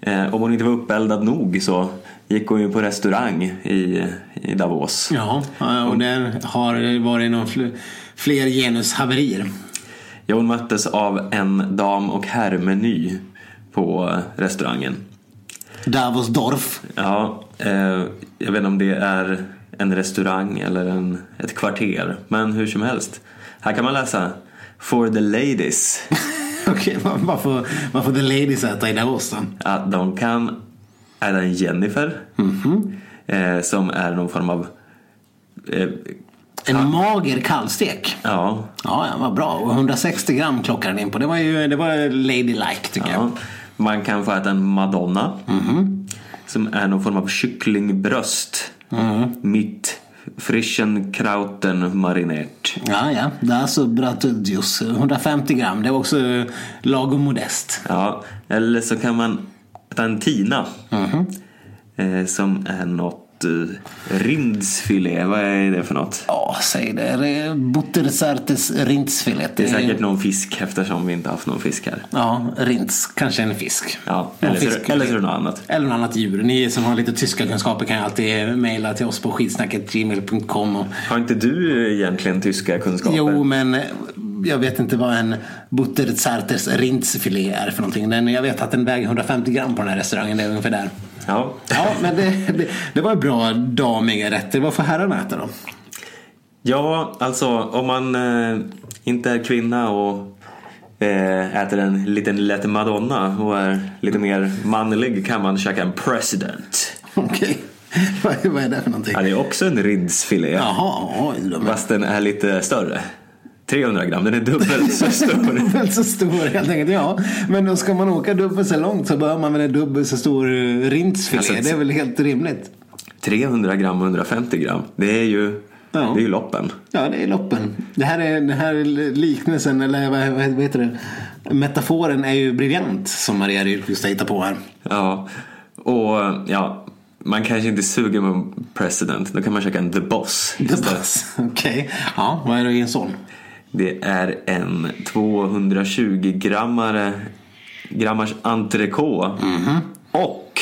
Speaker 2: eh, om hon inte var uppeldad nog så gick hon ju på restaurang i, i Davos.
Speaker 1: Ja, och där har det varit någon fl- fler genushaverier.
Speaker 2: Ja, hon möttes av en dam och herrmeny på restaurangen.
Speaker 1: Davos Dorf.
Speaker 2: Ja, eh, jag vet inte om det är en restaurang eller en, ett kvarter. Men hur som helst. Här kan man läsa For the ladies.
Speaker 1: Okej, vad- vad får, vad får the ladies äta i Davos då?
Speaker 2: Att de kan äta en Jennifer. eh, som är någon form av... Eh,
Speaker 1: En mager kalvstek.
Speaker 2: ja,
Speaker 1: Ja, ja, vad bra. Och 160 gram klockar den in på. Det var ju det var ladylike tycker
Speaker 2: ja. Man kan få äta en Madonna. Som är någon form av kycklingbröst. Mitt frischen krauten marinert.
Speaker 1: Ja, ja. Det är alltså Bratudjus. 150 gram. Det var också lagom modest.
Speaker 2: Ja, eller så kan man ta en tina. Eh, som är något rindsfilé. Vad är det för något?
Speaker 1: Ja, säg det. det Buttersartes rindsfilet.
Speaker 2: Det är säkert någon fisk eftersom vi inte haft någon fisk här.
Speaker 1: Ja, rinds. Kanske en fisk.
Speaker 2: Ja, eller,
Speaker 1: fisk.
Speaker 2: eller så är det något annat.
Speaker 1: Eller något annat djur. Ni som har lite tyska kunskaper kan ju alltid mejla till oss på skitsnacketgmail.com. Och...
Speaker 2: Har inte du egentligen tyska kunskaper?
Speaker 1: Jo, men eh, jag vet inte vad en Butterzartes rindsfilé är för någonting. Den, jag vet att den väger 150 gram på den här restaurangen. Det är ungefär där.
Speaker 2: Ja.
Speaker 1: Ja, men det, det, det var bra damiga rätter. Vad får herrarna äta då?
Speaker 2: ja, alltså om man eh, inte är kvinna och eh, äter en liten lätt madonna och är lite mer manlig kan man käka en president.
Speaker 1: Okej. vad, vad är det för någonting?
Speaker 2: Ja, det är också en rindsfilé.
Speaker 1: Jaha, oj. Är
Speaker 2: Fast den är lite större. 300 gram, den är dubbelt så stor.
Speaker 1: dubbelt så stor helt enkelt. Ja, men då ska man åka dubbelt så långt så behöver man väl en dubbelt så stor eh, rindsfilé.
Speaker 2: Alltså,
Speaker 1: det är väl helt rimligt.
Speaker 2: 300 gram och 150 gram, det är ju,
Speaker 1: Ja.
Speaker 2: det är ju loppen.
Speaker 1: Ja, det är loppen. Det här är, den här liknelsen, eller vad, vad heter det? Metaforen är ju briljant som Maria Rydqvist har hittat på här.
Speaker 2: Ja, och ja, man kanske inte suger med president, då kan man käka en the boss.
Speaker 1: The. Boss. Okej. Ja, vad är det i en sån?
Speaker 2: Det är en 220 grammare, grammars entrecote och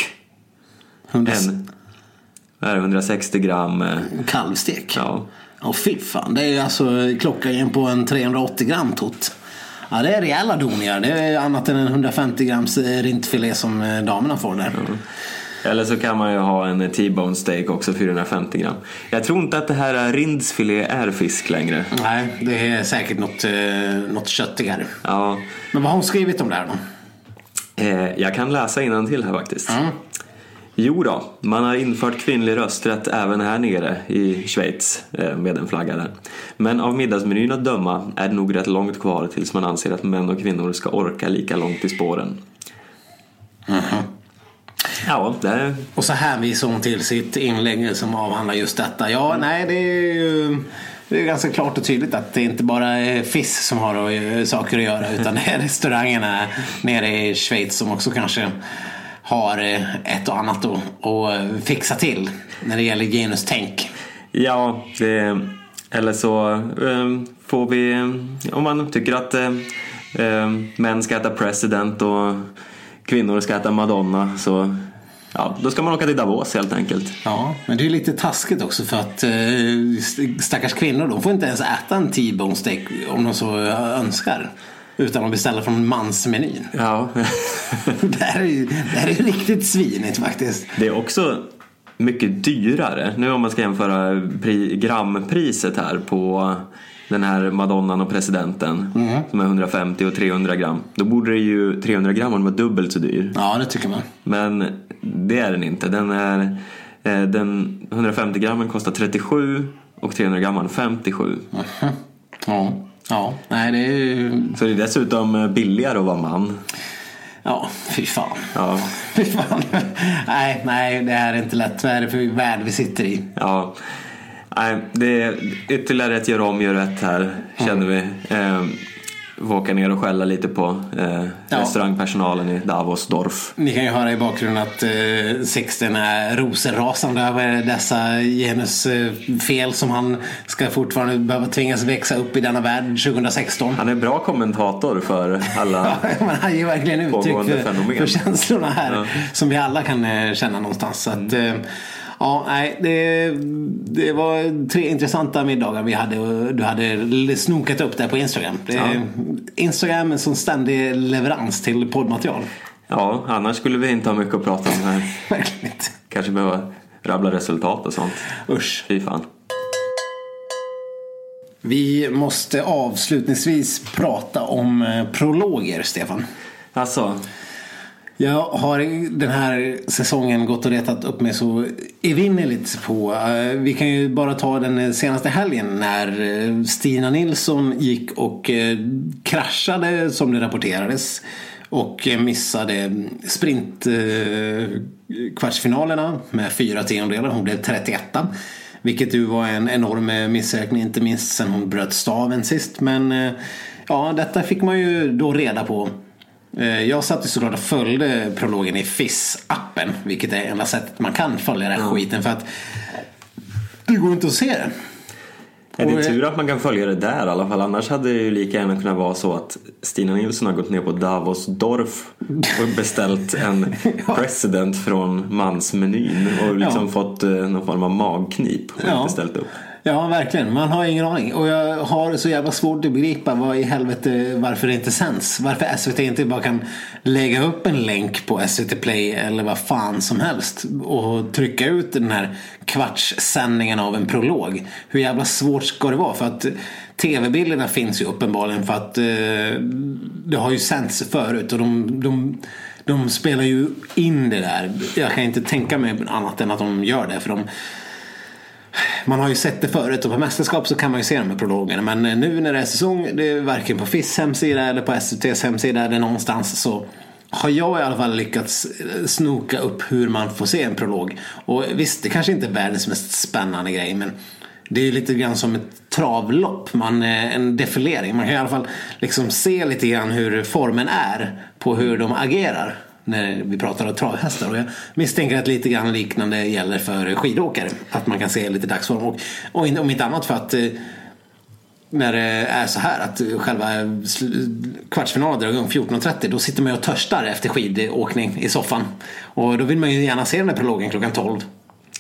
Speaker 1: 100
Speaker 2: en är det, 160 gram eh,
Speaker 1: kalvstek.
Speaker 2: ja,
Speaker 1: Åh fy fan, det är alltså klockan på en 380 gram tot. Ja, det är rejäla doningar. Det är annat än en 150 grams eh, rintfilé som eh, damerna får där.
Speaker 2: Eller så kan man ju ha en T-bone steak också 450 gram. Jag tror inte att det här rindsfilé är fisk längre.
Speaker 1: Nej, det är säkert något, eh, något köttigare.
Speaker 2: Ja,
Speaker 1: Men vad har hon skrivit om det här då?
Speaker 2: eh, jag kan läsa till här faktiskt.
Speaker 1: Mm.
Speaker 2: Jo då, man har infört kvinnlig rösträtt även här nere i Schweiz eh, med en flagga där. Men av middagsmenyn att döma är det nog rätt långt kvar tills man anser att män och kvinnor ska orka lika långt i spåren. Ja, det.
Speaker 1: Och så hänvisar hon till sitt inlägg som avhandlar just detta. Ja, nej, det är ju det är ganska klart och tydligt att det inte bara är FIS som har eh, saker att göra utan det är restaurangerna nere i Schweiz som också kanske har eh, ett och annat att, att fixa till när det gäller genustänk.
Speaker 2: Ja, det, eller så eh, får vi, om man tycker att eh, eh, män ska äta president och kvinnor ska äta Madonna så ja, då ska man åka till Davos helt enkelt.
Speaker 1: Ja, men det är lite taskigt också för att eh, stackars kvinnor de får inte ens äta en T-bone steak om de så önskar. Utan att beställa från mansmenyn.
Speaker 2: Ja,
Speaker 1: Det här är ju, det här är ju riktigt svinigt faktiskt.
Speaker 2: det är också mycket dyrare. Nu om man ska jämföra pri, grampriset här på den här Madonnan och presidenten som är 150 och 300 gram. Då borde det ju 300 gram vara dubbelt så dyr.
Speaker 1: Ja, det tycker man.
Speaker 2: Men det är den inte. Den är, eh, den 150 grammen kostar 37 och 300 grammen 57.
Speaker 1: Ja, ja. nej det är ju...
Speaker 2: Så det är dessutom eh, billigare att vara man.
Speaker 1: Ja, fy fan.
Speaker 2: Ja,
Speaker 1: Fy fan. Nej, nej, det här är inte lätt. Vad är det för värld vi sitter i?
Speaker 2: ja. Nej, det är ytterligare ett gör om, gör rätt här känner vi. Eh, åka ner och skälla lite på eh,
Speaker 1: Ja.
Speaker 2: restaurangpersonalen i Davosdorf.
Speaker 1: Ni kan ju höra i bakgrunden att eh, Sixten är rosenrasande över dessa genusfel som han ska fortfarande behöva tvingas växa upp i denna värld 2016.
Speaker 2: Han är bra kommentator för alla.
Speaker 1: Ja, men han ger verkligen uttryck för, för känslorna här
Speaker 2: Ja.
Speaker 1: som vi alla kan eh, känna någonstans. Så att, eh, ja, nej, det, det var tre intressanta middagar vi hade och du hade snokat upp där på Instagram. Det,
Speaker 2: Ja.
Speaker 1: Instagram är sån ständig leverans till poddmaterial.
Speaker 2: Ja, annars skulle vi inte ha mycket att prata om här.
Speaker 1: Verkligen inte.
Speaker 2: Kanske behöva rabbla resultat och sånt.
Speaker 1: Usch.
Speaker 2: Fy fan.
Speaker 1: Vi måste avslutningsvis prata om eh, prologer, Stefan.
Speaker 2: Alltså,
Speaker 1: jag har den här säsongen gått och retat upp mig så evinnerligt på. Eh, vi kan ju bara ta den senaste helgen när eh, Stina Nilsson gick och eh, kraschade som det rapporterades. Och missade sprintkvartsfinalerna med fyra tiondelar. Hon blev 31 vilket ju var en enorm missräkning, inte minst sen hon bröt staven sist. Men ja, detta fick man ju då reda på jag satt ju såklart och följde prologen i FIS-appen. Vilket är enda sättet man kan följa den här skiten. För att det går inte att se den.
Speaker 2: är det
Speaker 1: Och, eh,
Speaker 2: tur att man kan följa det där i alla fall. Annars hade det ju lika gärna kunnat vara så att Stina Nilsson har gått ner på Davos Dorf och beställt en president från mansmenyn och liksom
Speaker 1: Ja.
Speaker 2: fått eh, någon form av magknip och
Speaker 1: Ja.
Speaker 2: inte ställt upp.
Speaker 1: Ja, verkligen. Man har ingen aning. Och jag har så jävla svårt att begripa vad i helvete varför det inte sänds. Varför SVT inte bara kan lägga upp en länk på SVT Play eller vad fan som helst. Och trycka ut den här kvartssändningen av en prolog. Hur jävla svårt ska det vara? För att tv-bilderna finns ju uppenbarligen för att eh, det har ju sänts förut. Och de, de, de spelar ju in det där. Jag kan inte tänka mig annat än att de gör det. För de man har ju sett det förut och på mästerskap så kan man ju se de här prologerna. Men eh, nu när det är säsong, det är varken på FIS hemsida eller på SVTs hemsida eller någonstans så har jag i alla fall lyckats eh, snoka upp hur man får se en prolog. Och visst, det kanske inte är världens mest spännande grej men det är ju lite grann som ett travlopp, man, eh, en defilering. Man kan i alla fall liksom se lite grann hur formen är på hur de agerar när vi pratar om travhästar. Och jag misstänker att lite grann liknande gäller för skidåkare. Att man kan se lite dagsform. Och, och om inte annat för att eh, när det är så här att själva kvartsfinalen drar igång 14.30 då sitter man ju och törstar efter skidåkning i soffan. Och då vill man ju gärna se den här prologen klockan 12.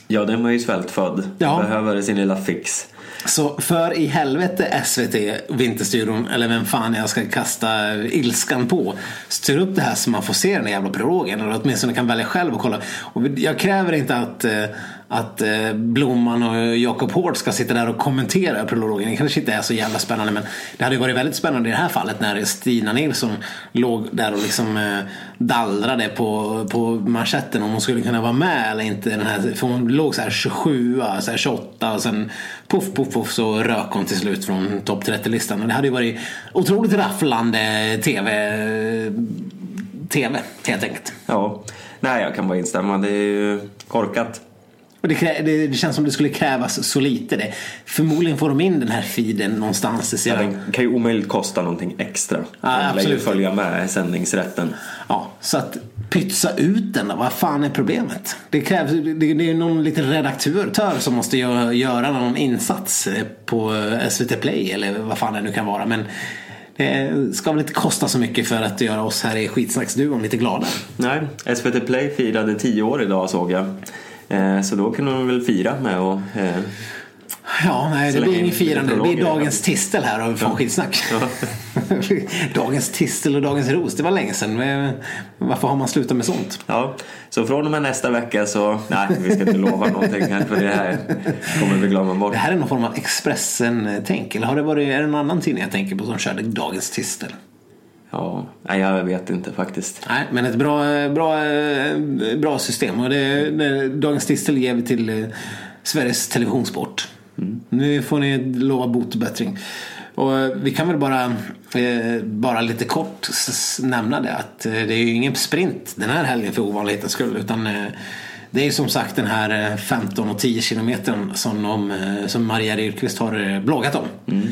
Speaker 2: Ja, den var ju svältfödd.
Speaker 1: Ja.
Speaker 2: Behöver sin lilla fix.
Speaker 1: Så för i helvete SVT, Vinterstudion eller vem fan jag ska kasta ilskan på. Styr upp det här så man får se den jävla prologen. Eller åtminstone kan välja själv och kolla. Och jag kräver inte att, eh, att eh, Blomman och Jakob Hård ska sitta där och kommentera prologen. Det kanske inte är så jävla spännande men det hade ju varit väldigt spännande i det här fallet när Stina Nilsson låg där och liksom eh, dallrade på, på manschetten om hon skulle kunna vara med eller inte. Den här, för hon låg så här 27, så här 28 och sen puff, puff, puff så rök hon till slut från topp 30-listan. Och det hade ju varit otroligt rafflande TV, TV helt enkelt.
Speaker 2: Ja, nej jag kan bara instämma. Det är ju korkat.
Speaker 1: Och det, krä- det, det känns som det skulle krävas så lite. Det. Förmodligen får de in den här feeden någonstans. Det ser
Speaker 2: Ja, den kan ju omöjligt kosta någonting extra.
Speaker 1: Ja,
Speaker 2: Den lär ju följa med sändningsrätten.
Speaker 1: Ja, så att pytsa ut den då, vad fan är problemet? Det krävs, det, det är någon liten redaktör som måste göra, göra någon insats eh, på eh, SVT Play eller vad fan det nu kan vara. Men det ska väl inte kosta så mycket för att göra oss här i skitsnacksduon lite glada.
Speaker 2: Nej, SVT Play firade 10 år idag såg jag. Eh, Så då kunde de väl fira med och eh,
Speaker 1: Ja, nej, det blir inget firande. Det blir
Speaker 2: är
Speaker 1: dagens tistel här av från skitsnack.
Speaker 2: Ja.
Speaker 1: dagens tistel och dagens ros, det var länge sedan. Men Varför har man slutat med sånt?
Speaker 2: Ja, så från och med nästa vecka så, nej vi ska inte lova någonting här för det här kommer vi glömma bort.
Speaker 1: Det här är någon form av Expressen-tänk. Eller har det varit, är det någon annan tidning jag tänker på som körde dagens tistel?
Speaker 2: Ja, nej jag vet inte faktiskt.
Speaker 1: Nej, men ett bra, bra, bra system. Och det, det, dagens tistel ger vi till eh, Sveriges Televisionssport. Nu får ni lova bot och bättring. Och eh, vi kan väl bara, eh, bara lite kort nämna det att det är ju ingen sprint den här helgen för ovanlighetens skull. Utan eh, Det är som sagt den här 15 och 10 kilometern som, de, som Maria Rydqvist har bloggat om.
Speaker 2: Mm.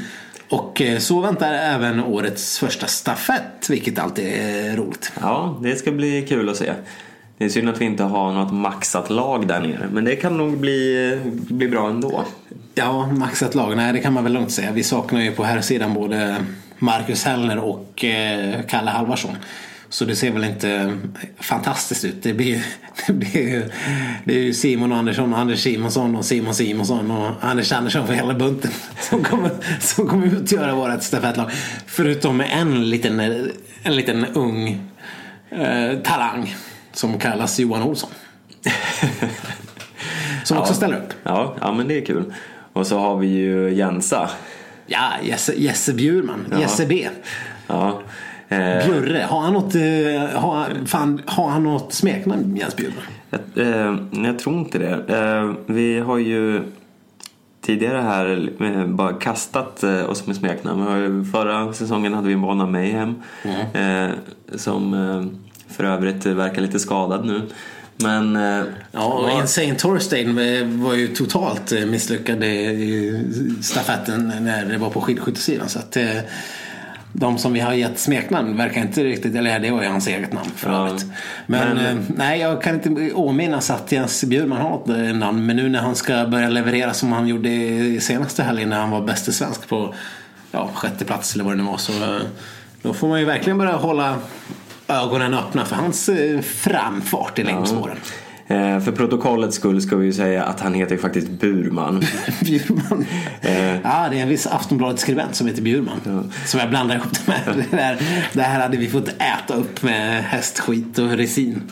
Speaker 1: Och eh, så väntar även årets första stafett, vilket alltid är roligt.
Speaker 2: Ja, det ska bli kul att se. Det är synd att vi inte har något maxat lag där nere. Men det kan nog bli, bli bra ändå.
Speaker 1: Ja, maxat lag, nej det kan man väl lugnt säga. Vi saknar ju på här sidan både Marcus Hellner och eh, Kalle Halvarsson. Så det ser väl inte fantastiskt ut. Det blir, det blir ju, det är ju Simon Andersson och Anders Simonsson och Simon Simonsson och Anders Andersson för hela bunten som kommer, som kommer utgöra vårt stafettlag. Förutom en liten, en liten ung eh, talang som kallas Johan Olsson. Som också
Speaker 2: Ja.
Speaker 1: ställer upp.
Speaker 2: Ja, ja, men det är kul. Och så har vi ju Jensa.
Speaker 1: Ja, Jesse, Jesse Bjurman.
Speaker 2: Ja.
Speaker 1: Jesse B.
Speaker 2: Ja. Eh,
Speaker 1: Bjurre. Har han något, eh, har, han- fan, har han något smeknamn Jens Bjurman?
Speaker 2: jag, eh, jag tror inte det. Eh, vi har ju tidigare här eh, bara kastat eh, oss med smeknamn. Förra säsongen hade vi Mona Mayhem. Eh, som för övrigt verkar lite skadad nu. Men
Speaker 1: Ja, och Insane Torstein var ju totalt misslyckad i stafetten när det var på skidskyttesidan. Så att de som vi har gett smeknamn verkar inte riktigt, eller det var ju hans eget namn för
Speaker 2: Ja.
Speaker 1: övrigt. Men,
Speaker 2: Men-
Speaker 1: eh, nej, jag kan inte åminnas att Jens Bjurman har något eh, namn. Men nu när han ska börja leverera som han gjorde i senaste helgen när han var bäste svensk på ja, sjätte plats eller vad det nu var. Så eh, då får man ju verkligen börja hålla ögonen öppna för hans eh, framfart i längdspåren.
Speaker 2: Eh, för protokollets skull ska vi ju säga att han heter ju faktiskt Burman.
Speaker 1: Bjurman.
Speaker 2: Eh.
Speaker 1: Ja, det är en viss Aftonbladet-skribent som heter Bjurman. Som jag blandar ihop det med. Det, där, det här hade vi fått äta upp med hästskit och resin.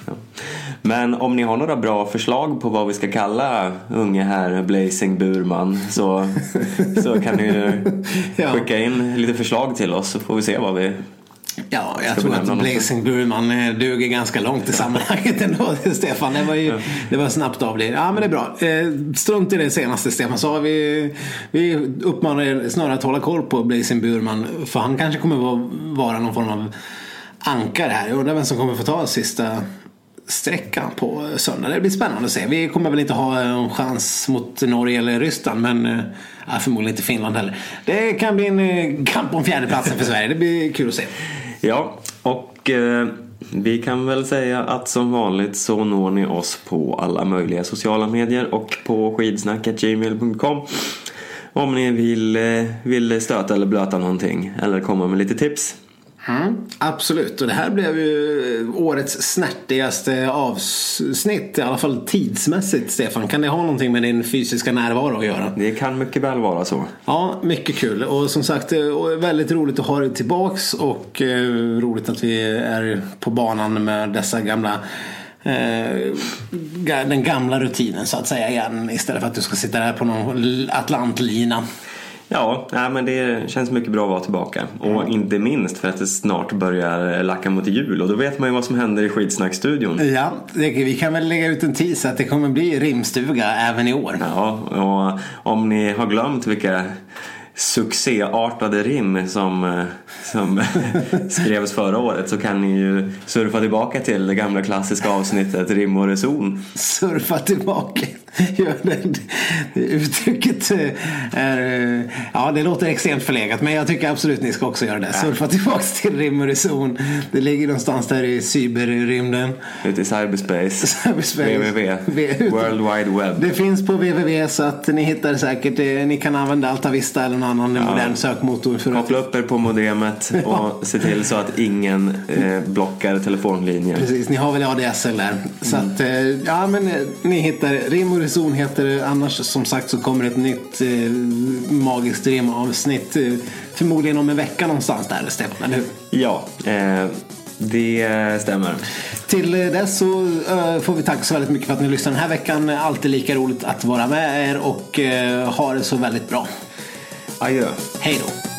Speaker 2: Men om ni har några bra förslag på vad vi ska kalla unge här Blazing Burman så, så kan ni ju
Speaker 1: Ja.
Speaker 2: skicka in lite förslag till oss så får vi se vad vi...
Speaker 1: Ja, jag
Speaker 2: Ska
Speaker 1: tror att? Blazing Burman eh, duger ganska långt i sammanhanget ändå, Stefan. Det var ju det var snabbt av det. Ja, men det är bra. Eh, Strunt i det senaste, Stefan. Har vi, vi uppmanar er snarare att hålla koll på Blazing Burman. För han kanske kommer vara någon form av ankare här. Jag undrar vem som kommer få ta sista sträckan på söndag. Det blir spännande att se. Vi kommer väl inte ha eh, en chans mot Norge eller Ryssland. Men äh, förmodligen inte Finland heller. Det kan bli en eh, kamp om fjärdeplatsen för Sverige. Det blir kul att se.
Speaker 2: Ja, och eh, vi kan väl säga att som vanligt så når ni oss på alla möjliga sociala medier och på skidsnacketgmail.com om ni vill, vill stöta eller blöta någonting eller komma med lite tips.
Speaker 1: Mm, absolut, och det här blev ju årets snärtigaste avsnitt, i alla fall tidsmässigt Stefan. Kan det ha någonting med din fysiska närvaro att göra?
Speaker 2: Det kan mycket väl vara så.
Speaker 1: Ja, mycket kul och som sagt väldigt roligt att ha dig tillbaks och eh, roligt att vi är på banan med dessa gamla eh, den gamla rutinen så att säga igen istället för att du ska sitta där på någon atlantlina.
Speaker 2: Ja, nej, men det känns mycket bra att vara tillbaka. Och inte minst för att det snart börjar lacka mot jul och då vet man ju vad som händer i Skitsnackstudion.
Speaker 1: Ja, det, vi kan väl lägga ut en tease att det kommer bli rimstuga även i år.
Speaker 2: Ja, och om ni har glömt vilka succéartade rim som, eh, som skrevs förra året så kan ni ju surfa tillbaka till det gamla klassiska avsnittet Rim och reson.
Speaker 1: surfa tillbaka. Gör det, det uttrycket eh, är, eh, ja det låter extremt förlegat men jag tycker absolut ni ska också göra det. Surfa tillbaka till rim och reson. Det ligger någonstans där i cyberrymden.
Speaker 2: Ute i cyberspace.
Speaker 1: Cyberspace.
Speaker 2: www. World Wide Web.
Speaker 1: Det finns på www så att ni hittar säkert. Ni kan använda Altavista eller någon annan modern sökmotor. För att,
Speaker 2: Koppla upp er på modemet och se till så att ingen eh, blockar telefonlinjer.
Speaker 1: Precis, ni har väl ADSL där. Så att, eh, ja men eh, ni hittar Rim och reson heter det. Annars som sagt så kommer ett nytt eh, magiskt rimavsnitt. Eh, förmodligen om en vecka någonstans där Stefan, eller hur?
Speaker 2: Ja, eh, det stämmer.
Speaker 1: Till eh, dess så får vi tacka så väldigt mycket för att ni lyssnar den här veckan. Alltid lika roligt att vara med er och ha det så väldigt bra.
Speaker 2: Adjö.
Speaker 1: Hej då!